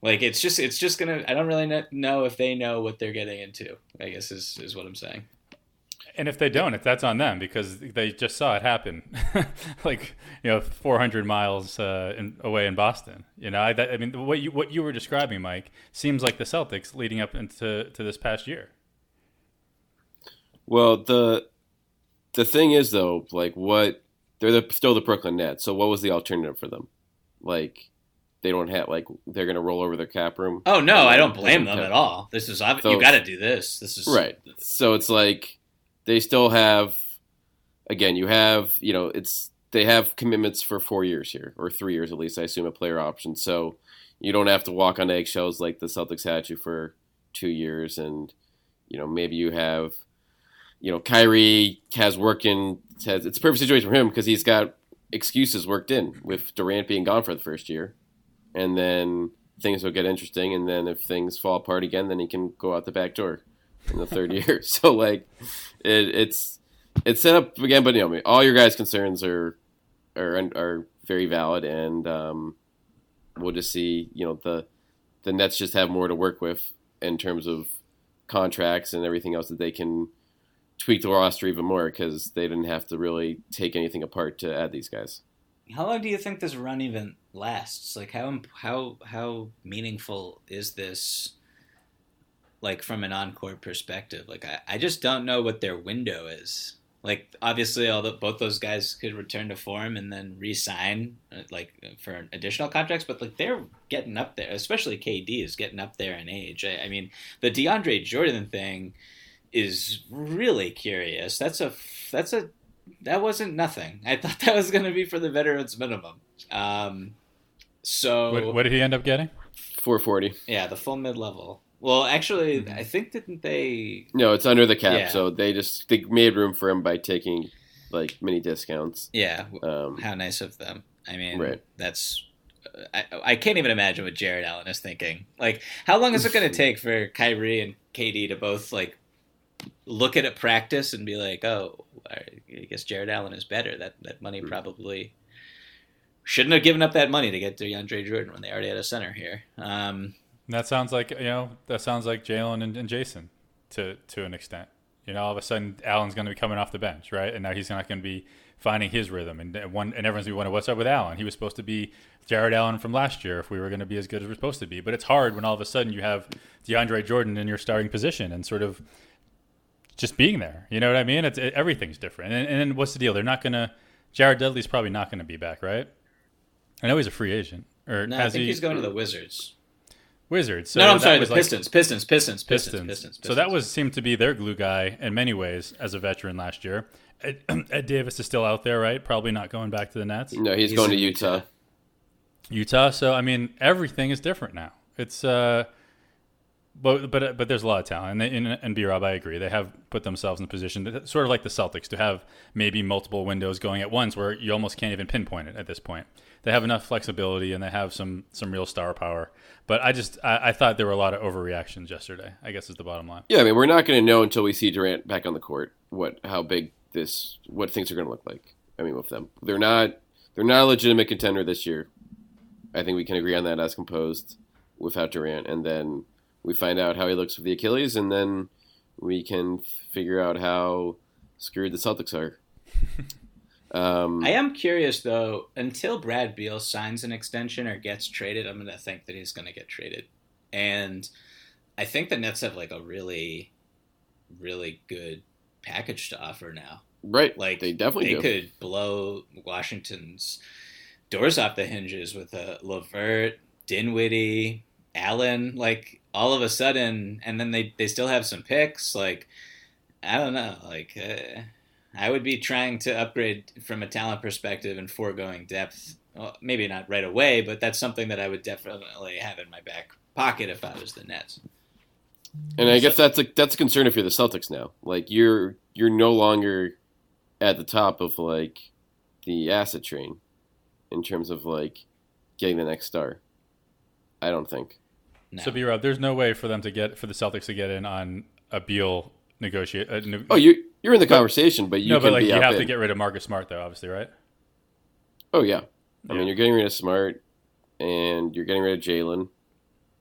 like it's just it's just gonna. I don't really know if they know what they're getting into. I guess is is what I'm saying. And if they don't, if that's on them because they just saw it happen, like you know, 400 miles uh, in, away in Boston. You know, I, that, I mean, what you what you were describing, Mike, seems like the Celtics leading up into to this past year. Well, the the thing is though, like what they're the, still the Brooklyn Nets. So what was the alternative for them? Like they don't have like they're going to roll over their cap room. Oh no, I don't blame them at all. This is So- you got to do this. This is Right. So it's like they still have again, you have, you know, it's they have commitments for four years here, or three years at least. I assume a player option, so you don't have to walk on eggshells like the Celtics had you for two years, and you know maybe you have, you know, Kyrie has working. Has it's a perfect situation for him because he's got excuses worked in with Durant being gone for the first year, and then things will get interesting, and then if things fall apart again, then he can go out the back door in the third year. So like, it, it's it's set up again, but you know, all your guys' concerns are are are very valid, and um, we'll just see. You know, the the Nets just have more to work with in terms of contracts and everything else that they can tweak the roster even more because they didn't have to really take anything apart to add these guys. How long do you think this run even lasts? Like how how how meaningful is this? Like from an on-court perspective, like I, I just don't know what their window is. Like obviously, all the, both those guys could return to form and then re-sign, uh, like for additional contracts. But like they're getting up there, especially KD is getting up there in age. I, I mean, the DeAndre Jordan thing is really curious. That's a that's a that wasn't nothing. I thought that was going to be for the veterans minimum. Um, so What, what did he end up getting? 440. yeah, the full mid level. Well, actually, Mm-hmm. I think didn't they? No, it's under the cap, Yeah. so they just they made room for him by taking like mini discounts. Yeah, Um, how nice of them. I mean, Right. that's. I, I can't even imagine what Jarrett Allen is thinking. Like, how long is it going to take for Kyrie and KD to both like look at a practice and be like, "Oh, I guess Jarrett Allen is better." That that money Hmm. probably shouldn't have given up that money to get DeAndre Jordan when they already had a center here. Um, That sounds like you know. That sounds like Jaylen and, and Jayson, to to an extent. You know, all of a sudden Allen's going to be coming off the bench, right? And now he's not going to be finding his rhythm, and and one and everyone's going to be wondering what's up with Allen. He was supposed to be Jarrett Allen from last year if we were going to be as good as we're supposed to be. But it's hard when all of a sudden you have DeAndre Jordan in your starting position and sort of just being there. You know what I mean? It's it, everything's different. And, and what's the deal? They're not going to. Jared Dudley's probably not going to be back, right? I know he's a free agent. Or no, I has think he, he's going to the Wizards. Wizards. So no, no, I'm sorry, the like- Pistons, Pistons, Pistons, Pistons, Pistons. Pistons, So that was seemed to be their glue guy in many ways as a veteran last year. Ed, Ed Davis is still out there, right? Probably not going back to the Nets. no, he's, He's going to Utah. Utah. So I mean, everything is different now. It's uh, but but but there's a lot of talent, and they, and, and B Rob, I agree. They have put themselves in a position, sort of like the Celtics, to have maybe multiple windows going at once, where you almost can't even pinpoint it at this point. They have enough flexibility, and they have some some real star power. But I just I, I thought there were a lot of overreactions yesterday. I guess is the bottom line. Yeah, I mean, we're not going to know until we see Durant back on the court what how big this what things are going to look like. I mean, with them, they're not they're not a legitimate contender this year. I think we can agree on that as composed without Durant, and then we find out how he looks with the Achilles, and then we can figure out how screwed the Celtics are. Um, I am curious though. Until Brad Beal signs an extension or gets traded, I'm going to think that he's going to get traded, and I think the Nets have like a really, really good package to offer now. right, Like they definitely they do. could blow Washington's doors off the hinges with a LeVert, Dinwiddie, Allen. Like all of a sudden, and then they they still have some picks. Like I don't know. Like uh, I would be trying to upgrade from a talent perspective and foregoing depth. Well, maybe not right away, but that's something that I would definitely have in my back pocket if I was the Nets. And I guess that's a that's a concern if you're the Celtics now. Like you're you're no longer at the top of like the asset train in terms of like getting the next star. I don't think. No. So B Rob, there's no way for them to get for the Celtics to get in on a Beal negotiate. Uh, ne- Oh, you you're in the conversation, but you no, but like be you have outbid. to get rid of Marcus Smart, though, obviously, right? Oh yeah, I Yeah. mean you're getting rid of Smart, and you're getting rid of Jaylen,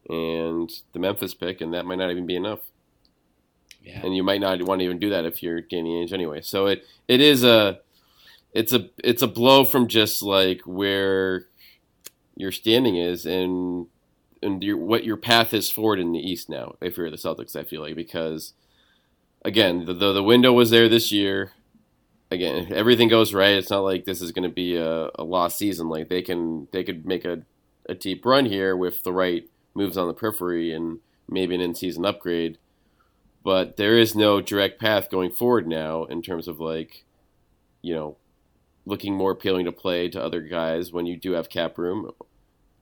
and the Memphis pick, and that might not even be enough. yeah. and you might not want to even do that if you're Danny Ainge anyway. So it it is a it's a it's a blow from just like where your standing is and and your, what your path is forward in the East now. If you're the Celtics, I feel like because again the the, the window was there this year. Again, if everything goes right, it's not like this is going to be a, a lost season. Like they can they could make a a deep run here with the right moves on the periphery and maybe an in season upgrade but there is no direct path going forward now in terms of like you know looking more appealing to play to other guys when you do have cap room,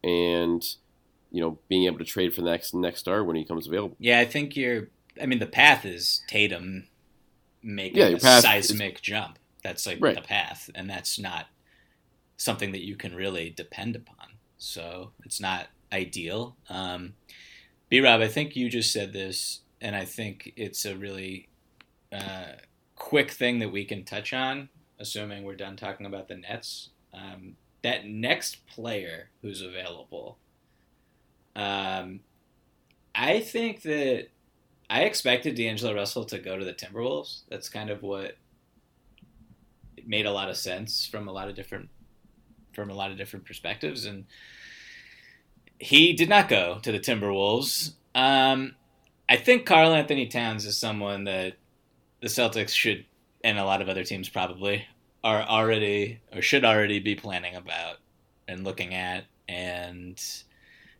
and you know being able to trade for the next next star when he comes available. Yeah, I think you're. I mean, the path is Tatum making Yeah, a seismic jump. That's like Right. the path, and that's not something that you can really depend upon. So it's not ideal. Um, B Rob, I think you just said this, and I think it's a really uh, quick thing that we can touch on, assuming we're done talking about the Nets. Um, that next player who's available, um, I think that I expected D'Angelo Russell to go to the Timberwolves. That's kind of what it made a lot of sense from a lot of different from a lot of different perspectives, and he did not go to the Timberwolves. Um, I think Karl-Anthony Towns is someone that the Celtics should, and a lot of other teams probably, are already or should already be planning about and looking at and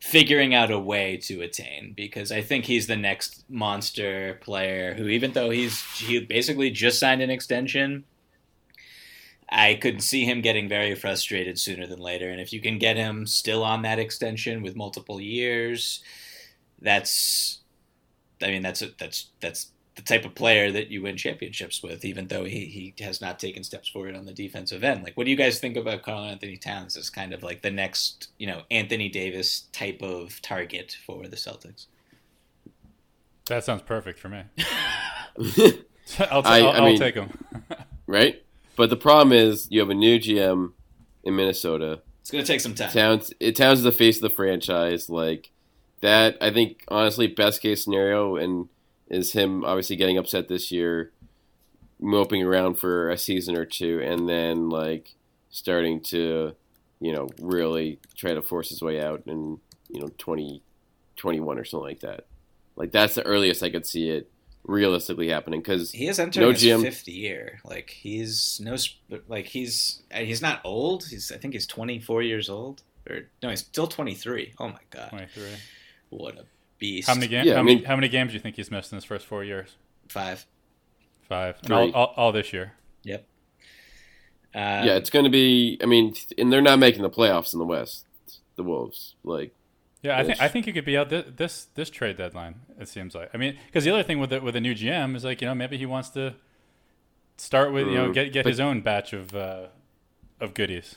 figuring out a way to attain because I think he's the next monster player who even though he's he basically just signed an extension I could see him getting very frustrated sooner than later. And if you can get him still on that extension with multiple years that's I mean that's that's that's the type of player that you win championships with, even though he, he has not taken steps forward on the defensive end. Like, what do you guys think about Karl-Anthony Towns as kind of like the next, you know, Anthony Davis type of target for the Celtics? That sounds perfect for me. I'll, t- I- I'll, I I'll take him. right? But the problem is you have a new GM in Minnesota. It's going to take some time. Towns it Towns is the face of the franchise. Like that, I think honestly, best case scenario and is him obviously getting upset this year, moping around for a season or two, and then like starting to, you know, really try to force his way out in you know twenty twenty one or something like that. Like that's the earliest I could see it realistically happening because He is entering no his GM. fifth year. Like he's no, sp- like he's uh, he's not old. He's I think he's twenty four years old, or no, he's still twenty three. Oh my god, 23. what a beast! How many games? Yeah, how, I many, mean- how many games do you think he's missed in his first four years? Five. Five. And all, all, all this year. Yep. Uh, yeah, it's going to be. I mean, and they're not making the playoffs in the West. The Wolves, like, Yeah, I think I think he could be out this this, this trade deadline. It seems like. I mean, because the other thing with the, with a new GM is like you know maybe he wants to start with you know Mm, get get but- his own batch of uh, of goodies.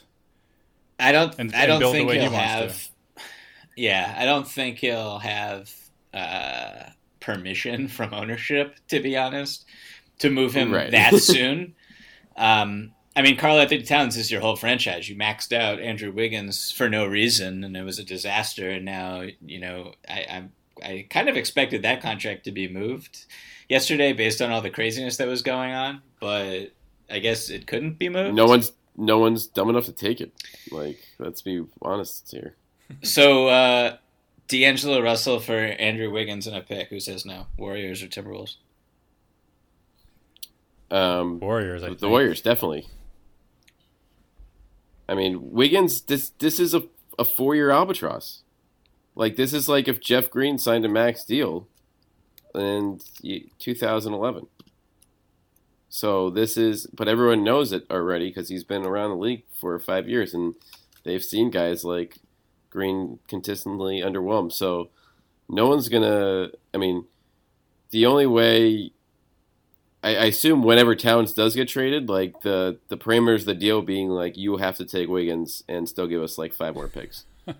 I don't. And- I don't build the think way he he'll wants to. have. Yeah, I don't think he'll have uh, permission from ownership. To be honest, to move him Right. that soon. Um, I mean, Karl-Anthony Towns is your whole franchise. You maxed out Andrew Wiggins for no reason, and it was a disaster. And now, you know, I, I, I kind of expected that contract to be moved yesterday based on all the craziness that was going on, but I guess it couldn't be moved. no one's no one's dumb enough to take it. Like, let's be honest here. So, uh, D'Angelo Russell for Andrew Wiggins and a pick. Who says no? Warriors or Timberwolves? Um, Warriors. I the think. Warriors definitely. I mean, Wiggins. This this is a a four year albatross. Like this is like if Jeff Green signed a max deal, in 2011. So this is, but everyone knows it already because he's been around the league for five years, and they've seen guys like Green consistently underwhelmed. So no one's gonna. I mean, the only way I, I assume whenever Towns does get traded, like the the parameters the deal being like you have to take Wiggins and still give us like five more picks. I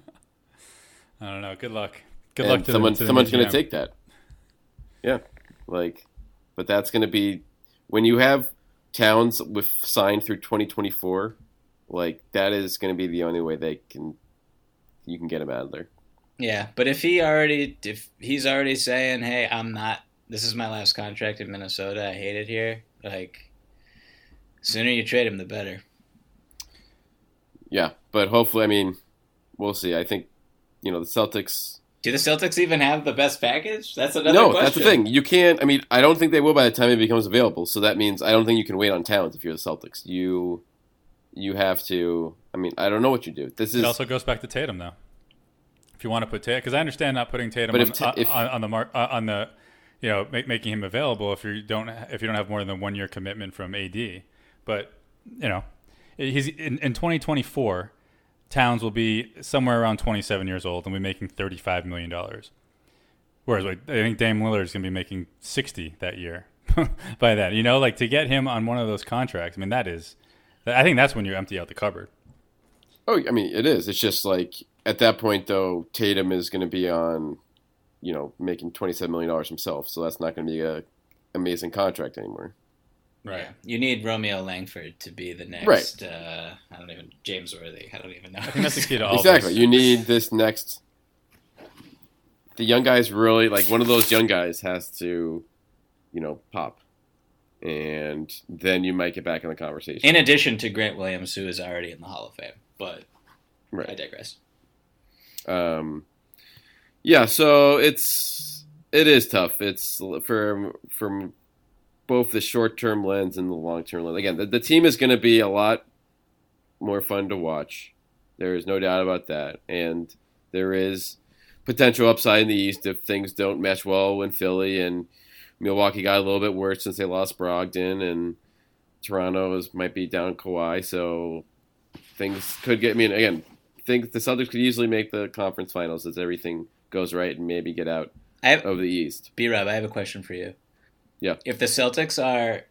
don't know. Good luck. Good and luck to someone the, to someone's going to take that. Yeah, like, but that's going to be when you have Towns with signed through 2024. Like that is going to be the only way they can you can get him out of there. Yeah, but if he already, if he's already saying, "Hey, I'm not. This is my last contract in Minnesota. I hate it here." Like, sooner you trade him, the better. Yeah, but hopefully, I mean, we'll see. I think you know the Celtics. Do the Celtics even have the best package? That's another no, question. that's the thing. You can't. I mean, I don't think they will by the time it becomes available. So that means I don't think you can wait on Towns if you're the Celtics. You you have to. I mean, I don't know what you do. This is It also goes back to Tatum though. If you want to put Tatum, because I understand not putting Tatum on, Ta- on, if- on, on the mark uh, on the, you know, make, making him available if you don't if you don't have more than one year commitment from AD, but you know, he's in, in 2024. Towns will be somewhere around 27 years old and be making 35 million dollars. Whereas like, I think Dame Lillard is going to be making 60 that year. by then, you know, like to get him on one of those contracts. I mean, that is, I think that's when you empty out the cupboard. Oh, I mean, it is. It's just like at that point, though, Tatum is going to be on, you know, making twenty-seven million dollars himself. So that's not going to be a amazing contract anymore. Right. You need Romeo Langford to be the next. Right. Uh, I don't even James Worthy. I don't even know. I think that's the key to all exactly. this. You need this next. The young guys really like one of those young guys has to, you know, pop, and then you might get back in the conversation. In addition to Grant Williams, who is already in the Hall of Fame, but Right. I digress. Um, yeah, so it's it is tough. It's from from both the short term lens and the long term lens. Again, the, the team is going to be a lot more fun to watch. There is no doubt about that, and there is potential upside in the East if things don't mesh well when Philly and Milwaukee got a little bit worse since they lost Brogdon, and Toronto is might be down Kawhi, so things could get. I mean, again, think the Celtics could easily make the conference finals as everything goes right and maybe get out I have, of the East. B Rob, I have a question for you. Yeah. If the Celtics are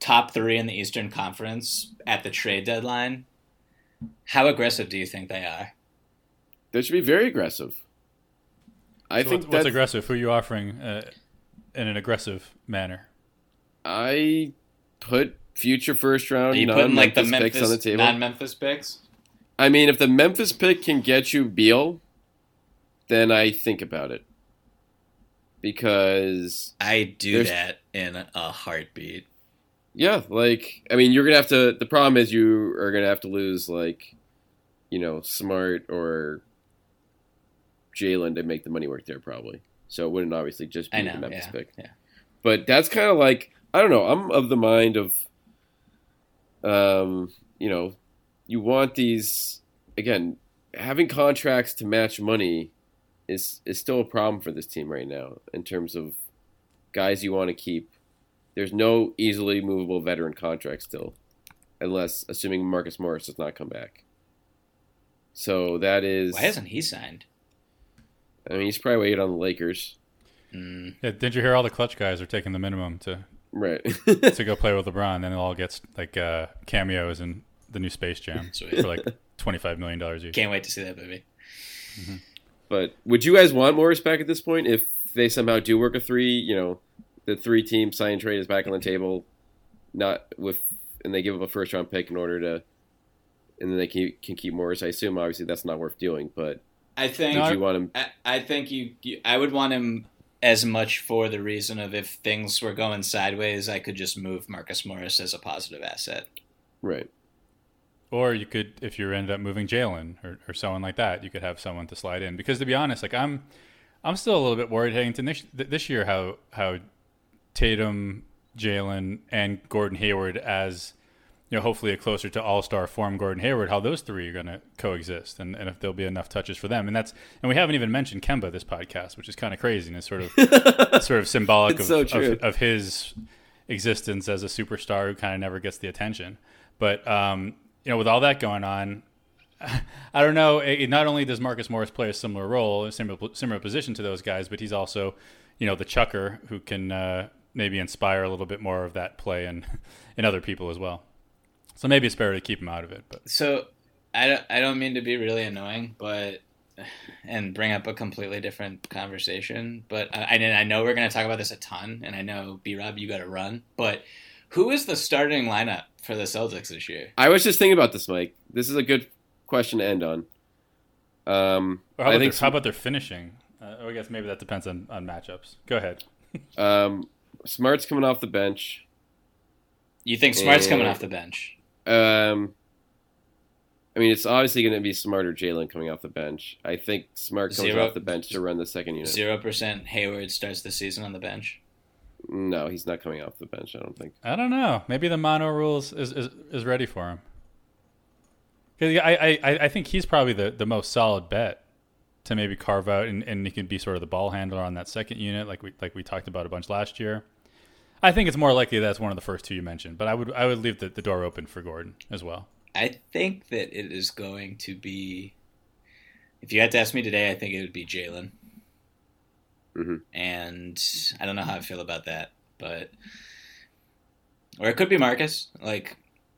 top three in the Eastern Conference at the trade deadline, how aggressive do you think they are? They should be very aggressive. I So think what's, what's aggressive? Who are you offering uh, in an aggressive manner? I put future first Are round you putting like the picks on the table. non-Memphis picks? I mean, if the Memphis pick can get you Beal, then I think about it. Because I do that in a heartbeat. yeah, like I mean, you're gonna have to. The problem is you are gonna have to lose like, you know, Smart or Jaylen to make the money work there probably. So it wouldn't obviously just be know. the Memphis Yeah, pick. yeah. But that's kind of like I don't know. I'm of the mind of, um, you know, you want these again having contracts to match money is is still a problem for this team right now in terms of guys you want to keep. There's no easily movable veteran contract still, unless assuming Marcus Morris does not come back. So that is. Why hasn't he signed? I mean, he's probably waiting on the Lakers, Mm, Yeah, didn't you hear all the clutch guys are taking the minimum to right? to go play with LeBron? Then it all gets like uh, cameos in the new Space Jam Sweet. for like twenty five million dollars each. can't wait to see that movie. But would you guys want Morris back at this point if they somehow do work a three? You know, the three team sign trade is back on the table, not with, and they give up a first round pick in order to, and then they can, can keep Morris. I assume obviously that's not worth doing, but I think would you want him? I, I think you, you. I would want him as much for the reason of if things were going sideways, I could just move Marcus Morris as a positive asset. Right. Or you could, if you ended up moving Jaylen or, or someone like that, you could have someone to slide in. Because to be honest, like I'm, I'm still a little bit worried heading to this, this year how how Tatum, Jaylen, and Gordon Hayward as you know hopefully a closer to All Star form Gordon Hayward, how those three are going to coexist, and, and if there'll be enough touches for them, and that's and we haven't even mentioned Kemba this podcast, which is kind of crazy and it's sort of sort of symbolic of, so of of his existence as a superstar who kind of never gets the attention. But um, you know, with all that going on, I don't know. It, not only does Marcus Morris play a similar role, a similar similar position to those guys, but he's also, you know, the chucker who can uh, maybe inspire a little bit more of that play in in other people as well. So maybe it's better to keep him out of it. But So I don't, I don't mean to be really annoying, but and bring up a completely different conversation. But I, I I know we're going to talk about this a ton, and I know B Rob, you got to run. But who is the starting lineup for the Celtics this year? I was just thinking about this, Mike. This is a good question to end on. Um, or how, I think their, how about their finishing? Uh, oh, I guess maybe that depends on, on matchups. Go ahead. um, Smart's coming off the bench. You think Smart's coming Uh, off the bench? Um, I mean, it's obviously going to be Smart or Jaylen coming off the bench. I think Smart comes Zero- off the bench to run the second unit. Zero percent Hayward starts the season on the bench. No, he's not coming off the bench. I don't think. I don't know. Maybe the mono rules is, is, is ready for him. Because I, I, I think he's probably the, the most solid bet to maybe carve out and, and he can be sort of the ball handler on that second unit, like we like we talked about a bunch last year. I think it's more likely that's one of the first two you mentioned, but I would I would leave the, the door open for Gordon as well. I think that it is going to be. If you had to ask me today, I think it would be Jaylen. Mhm. And I don't know how I feel about that, but or it could be Marcus. Like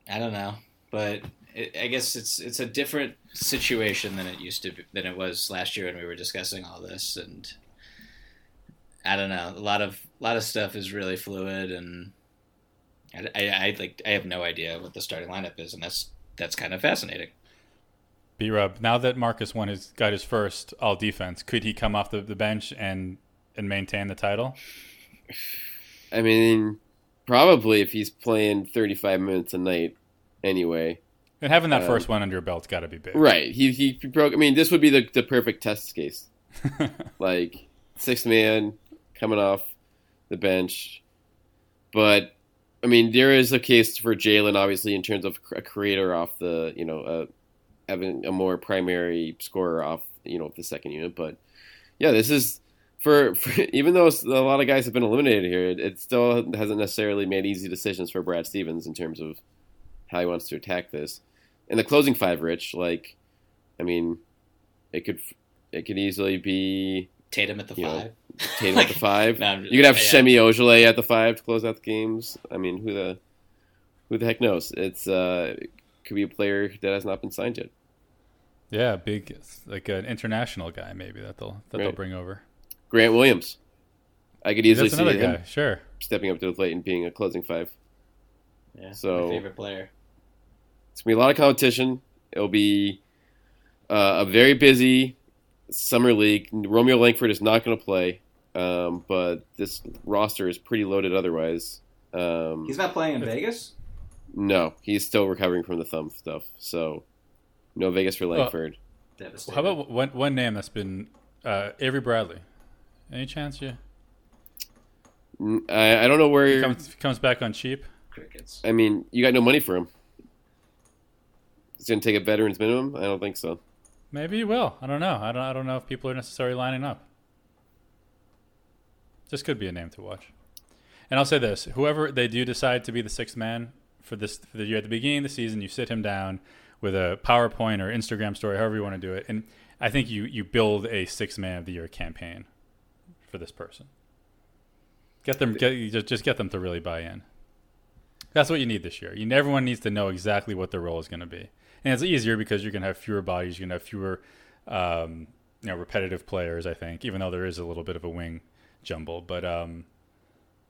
I don't know, but it, I guess it's it's a different situation than it used to be, than it was last year when we were discussing all this, and I don't know. A lot of a lot of stuff is really fluid, and I, I, I like I have no idea what the starting lineup is, and that's that's kind of fascinating. B Rob, now that Marcus won his got his first all defense, could he come off the, the bench and and maintain the title? I mean, probably if he's playing 35 minutes a night anyway. And having that Um, first one under your belt's got to be big. Right. He he broke. I mean, this would be the the perfect test case. like sixth man coming off the bench, but I mean, there is a case for Jaylen, obviously, in terms of a creator off the you know uh, having a more primary scorer off you know the second unit. But yeah, this is. For, for even though a lot of guys have been eliminated here, it, it still hasn't necessarily made easy decisions for Brad Stevens in terms of how he wants to attack this. And the closing five, Rich, like, I mean, it could it could easily be Tatum at the You know, five. Tatum at the five. No, I'm- you could have yeah. Semi Ojeleye at the five to close out the games. I mean, who the who the heck knows? It's uh, it could be a player that has not been signed yet. Yeah, big like an international guy maybe that they'll that they'll bring over. Grant Williams. I could easily That's see another him guy, sure. stepping up to the plate and being a closing five. Yeah, So- my favorite player. It's gonna be a lot of competition. It'll be uh, a very busy summer league. Romeo Langford is not going to play, um, but this roster is pretty loaded otherwise. Um, He's not playing in Vegas. no, he's still recovering from the thumb stuff, so no Vegas for Langford. Devastating. How about one one name that's been uh, Avery Bradley? Any chance you N- I, I don't know where. he comes comes back on cheap? crickets? I mean, you got no money for him. He's going to take a veterans minimum. I don't think so. Maybe he will. I don't know. I don't. I don't know if people are necessarily lining up. This could be a name to watch. And I'll say this: whoever they do decide to be the sixth man for this for the year at the beginning of the season, you sit him down with a PowerPoint or Instagram story, however you want to do it, and I think you you build a six man of the year campaign for this person. Get them. Get just just get them to really buy in. That's what you need this year. You everyone needs to know exactly what their role is going to be, and it's easier because you're going to have fewer bodies. You're going to have fewer, um, you know, repetitive players. I think, even though there is a little bit of a wing jumble, but um,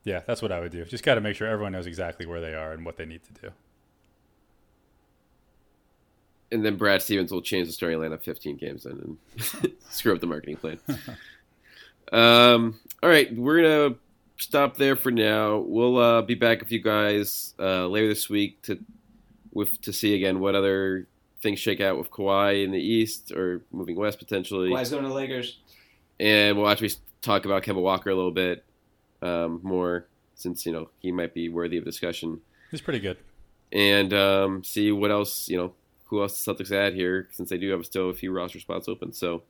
yeah, that's what I would do. Just got to make sure everyone knows exactly where they are and what they need to do. And then Brad Stevens will change the starting lineup 15 games in and screw up the marketing plan. um, all right, we're gonna stop there for now. We'll uh, be back with you guys uh, later this week to with to see again what other things shake out with Kawhi in the East or moving west potentially, Why is going to Lakers? and we'll actually talk about Kemba Walker a little bit um, more since you know he might be worthy of discussion He's pretty good. and um, see what else you know who else the Celtics add here since they do have still a few roster spots open. So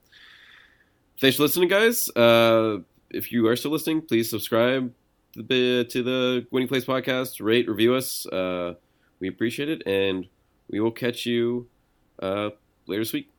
thanks for listening, guys. Uh, if you are still listening, please subscribe to the, to the Winning Place podcast, rate, review us. Uh, we appreciate it, and we will catch you uh, later this week.